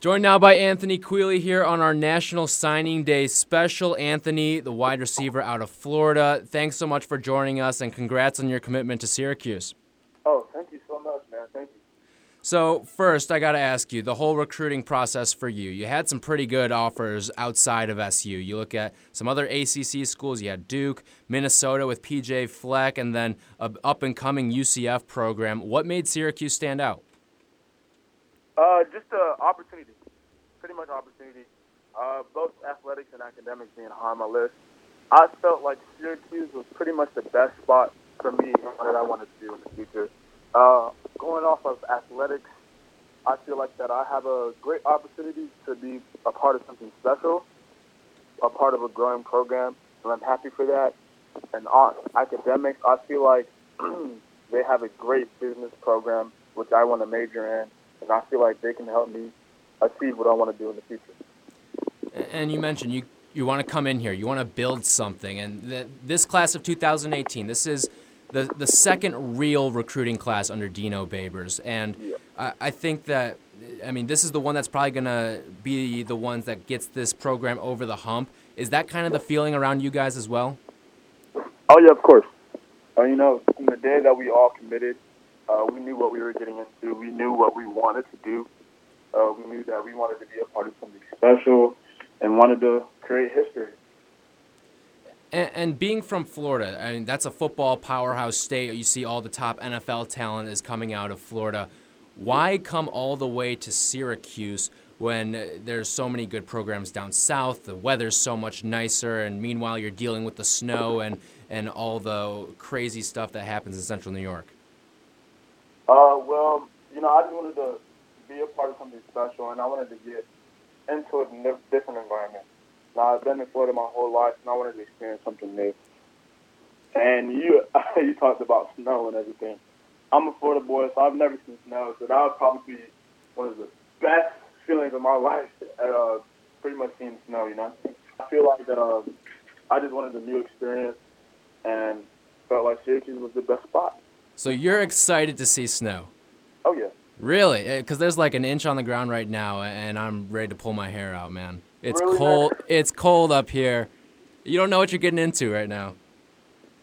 Joined now by Anthony Queeley here on our National Signing Day special. Anthony, the wide receiver out of Florida, thanks so much for joining us and congrats on your commitment to Syracuse. Oh, thank you so much, man. Thank you. So, first, I got to ask you the whole recruiting process for you. You had some pretty good offers outside of SU. You look at some other ACC schools, you had Duke, Minnesota with PJ Fleck, and then a up and coming UCF program. What made Syracuse stand out? Uh, just the opportunity, pretty much opportunity. Uh, both athletics and academics being high on my list. I felt like Syracuse was pretty much the best spot for me that I wanted to do in the future. Uh, going off of athletics, I feel like that I have a great opportunity to be a part of something special, a part of a growing program, and I'm happy for that. And on academics, I feel like they have a great business program, which I want to major in and I feel like they can help me achieve what I want to do in the future. And you mentioned you you want to come in here, you want to build something, and the, this class of 2018, this is the the second real recruiting class under Dino Babers, and yeah. I, I think that. I mean, this is the one that's probably going to be the ones that gets this program over the hump. Is that kind of the feeling around you guys as well? Oh yeah, of course. Uh, you know, from the day that we all committed, uh, we knew what we were getting into. We knew what we wanted to do. Uh, we knew that we wanted to be a part of something special and wanted to create history. And, and, being from Florida, I mean, that's a football powerhouse state. You see all the top NFL talent is coming out of Florida. Why come all the way to Syracuse when there's so many good programs down south? The weather's so much nicer, and meanwhile, you're dealing with the snow and, and all the crazy stuff that happens in central New York. Uh, well, you know, I just wanted to be a part of something special, and I wanted to get into a different environment. Now, I've been in Florida my whole life, and I wanted to experience something new. And you, you talked about snow and everything. I'm a Florida boy, so I've never seen snow, so that would probably be one of the best feelings of my life. Uh, pretty much seeing snow, you know. I feel like uh, I just wanted a new experience, and felt like Syracuse was the best spot. So you're excited to see snow? Oh yeah. Really? Because eh, there's like an inch on the ground right now, and I'm ready to pull my hair out, man. It's really, cold. Man? It's cold up here. You don't know what you're getting into right now.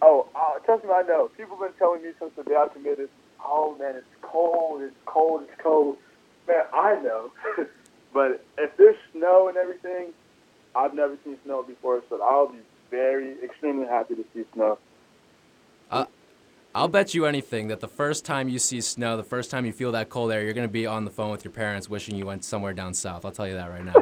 Oh, uh, trust me, I know. People have been telling me since the day I committed. Oh man, it's cold. It's cold. It's cold. Man, I know. but if there's snow and everything, I've never seen snow before, so I'll be very, extremely happy to see snow. Uh, I'll bet you anything that the first time you see snow, the first time you feel that cold air, you're going to be on the phone with your parents wishing you went somewhere down south. I'll tell you that right now.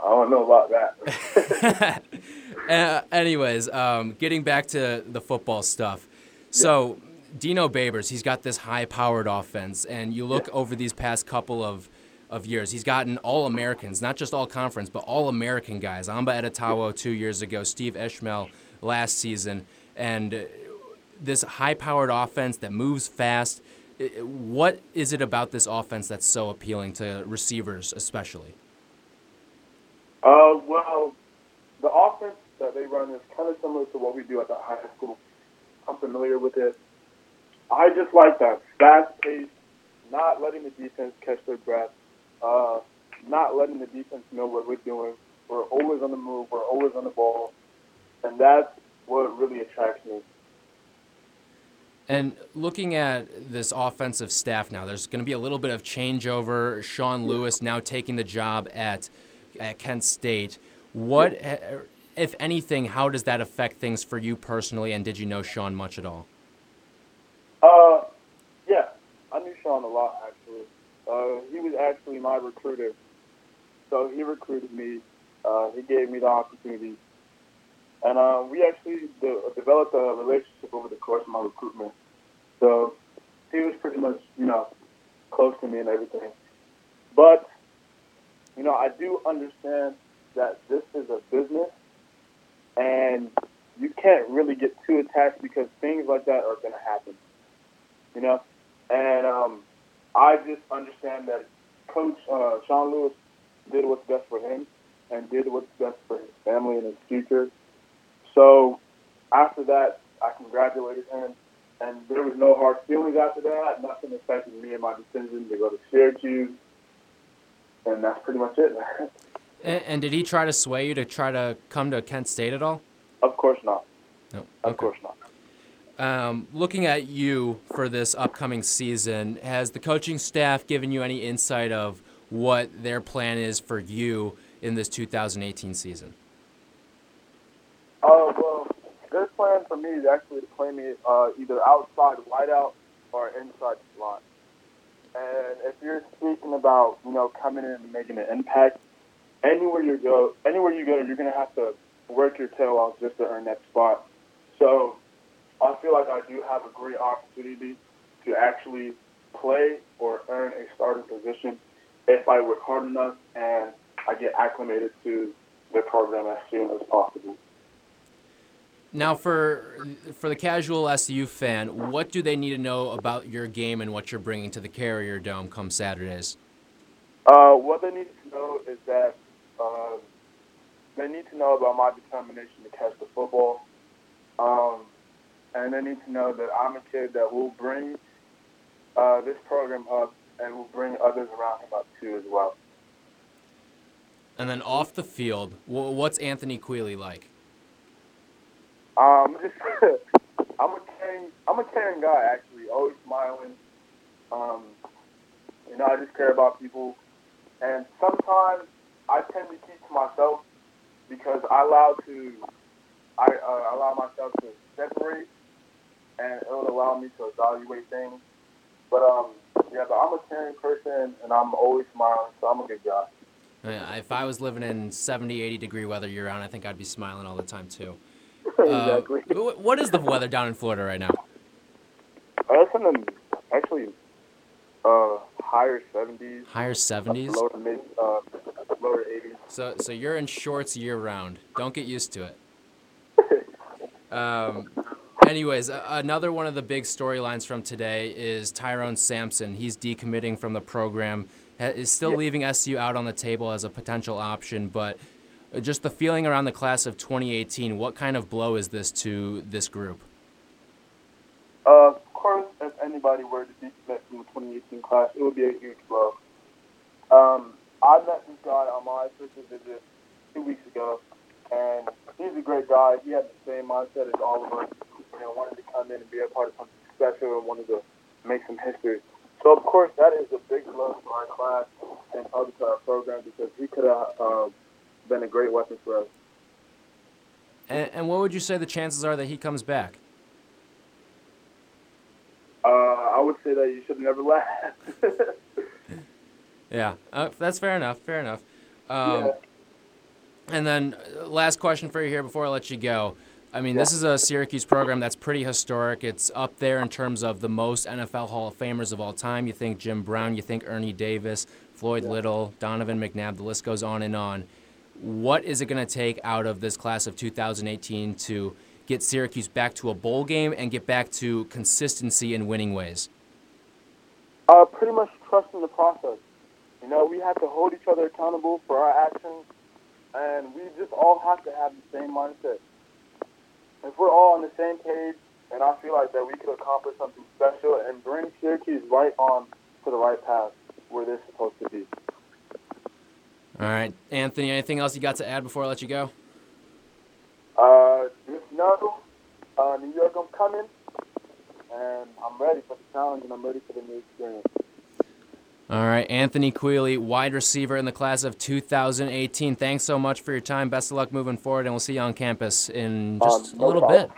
I don't know about that. uh, anyways, um, getting back to the football stuff. So, Dino Babers, he's got this high powered offense, and you look over these past couple of, of years, he's gotten all Americans, not just all conference, but all American guys. Amba Etta-Tawo two years ago, Steve Ishmael last season. And this high-powered offense that moves fast. What is it about this offense that's so appealing to receivers, especially? Uh, well, the offense that they run is kind of similar to what we do at the high school. I'm familiar with it. I just like that fast pace, not letting the defense catch their breath, uh, not letting the defense know what we're doing. We're always on the move. We're always on the ball, and that's what really attracts me. And looking at this offensive staff now, there's going to be a little bit of changeover. Sean Lewis now taking the job at, at Kent State. What, if anything, how does that affect things for you personally? And did you know Sean much at all? Uh, yeah, I knew Sean a lot actually. Uh, he was actually my recruiter, so he recruited me. Uh, he gave me the opportunity and uh, we actually de- developed a relationship over the course of my recruitment. So he was pretty much, you know, close to me and everything. But, you know, I do understand that this is a business and you can't really get too attached because things like that are going to happen, you know? And um, I just understand that Coach uh, Sean Lewis did what's best for him and did what's best for his family and his future so after that, I congratulated him, and there was no hard feelings after that. Nothing affected me and my decision to go to Syracuse. and that's pretty much it. And, and did he try to sway you to try to come to Kent State at all? of course not. No. Of course not. Um, looking at you for this upcoming season, has the coaching staff given you any insight of what their plan is for you in this 2018 season? Uh, well, their plan for me is actually to play me uh, either outside wideout or inside slot. And if you're speaking about you know coming in and making an impact, anywhere you go, anywhere you go, you're gonna have to work your tail off just to earn that spot. So I feel like I do have a great opportunity to actually play or earn a starting position if I work hard enough and I get acclimated to the program as soon as possible. Now, for for the casual SU fan, what do they need to know about your game and what you're bringing to the Carrier Dome come Saturdays? Uh, what they need to know is that uh, they need to know about my determination to catch the football, um, and they need to know that I'm a kid that will bring uh, this program up and will bring others around him up too as well. And then off the field, what's Anthony Queeley like? Um, just I'm a caring, I'm a caring guy actually, always smiling. Um, you know, I just care about people, and sometimes I tend to keep to myself because I allow to, I uh, allow myself to separate, and it would allow me to evaluate things. But um, yeah, but I'm a caring person, and I'm always smiling, so I'm a good guy. Uh, If I was living in 70, 80 degree weather year round, I think I'd be smiling all the time too. Uh, exactly. wh- what is the weather down in Florida right now? Uh, it's in the actually uh, higher 70s. Higher 70s. Lower mid, uh, lower 80s. So, so you're in shorts year round. Don't get used to it. Um, anyways, another one of the big storylines from today is Tyrone Sampson. He's decommitting from the program. Is still leaving SU out on the table as a potential option, but uh, just the feeling around the class of 2018. What kind of blow is this to this group? Uh, of course, if anybody were to decommit from the 2018 class, it would be a huge blow. Um, I met this guy on my official visit two weeks ago, and he's a great guy. He had the same mindset as all of us. You know, wanted to come in and be a part of something special and wanted to make some history. So, of course, that is a big blow to our class and probably to our program because he could have uh, been a great weapon for us. And, and what would you say the chances are that he comes back? Uh, I would say that you should never laugh. Yeah, uh, that's fair enough. Fair enough. Um, yeah. And then, uh, last question for you here before I let you go. I mean, this is a Syracuse program that's pretty historic. It's up there in terms of the most NFL Hall of Famers of all time. You think Jim Brown, you think Ernie Davis, Floyd Little, Donovan McNabb, the list goes on and on. What is it going to take out of this class of 2018 to get Syracuse back to a bowl game and get back to consistency in winning ways? Uh, pretty much trusting the process. You know, we have to hold each other accountable for our actions, and we just all have to have the same mindset. If we're all on the same page, and I feel like that we could accomplish something special and bring Syracuse right on to the right path where they're supposed to be. All right, Anthony, anything else you got to add before I let you go? Uh, just know, uh, New York, I'm coming, and I'm ready for the challenge, and I'm ready for the new experience. All right, Anthony Queeley, wide receiver in the class of 2018. Thanks so much for your time. Best of luck moving forward, and we'll see you on campus in just Um, a little problem. bit.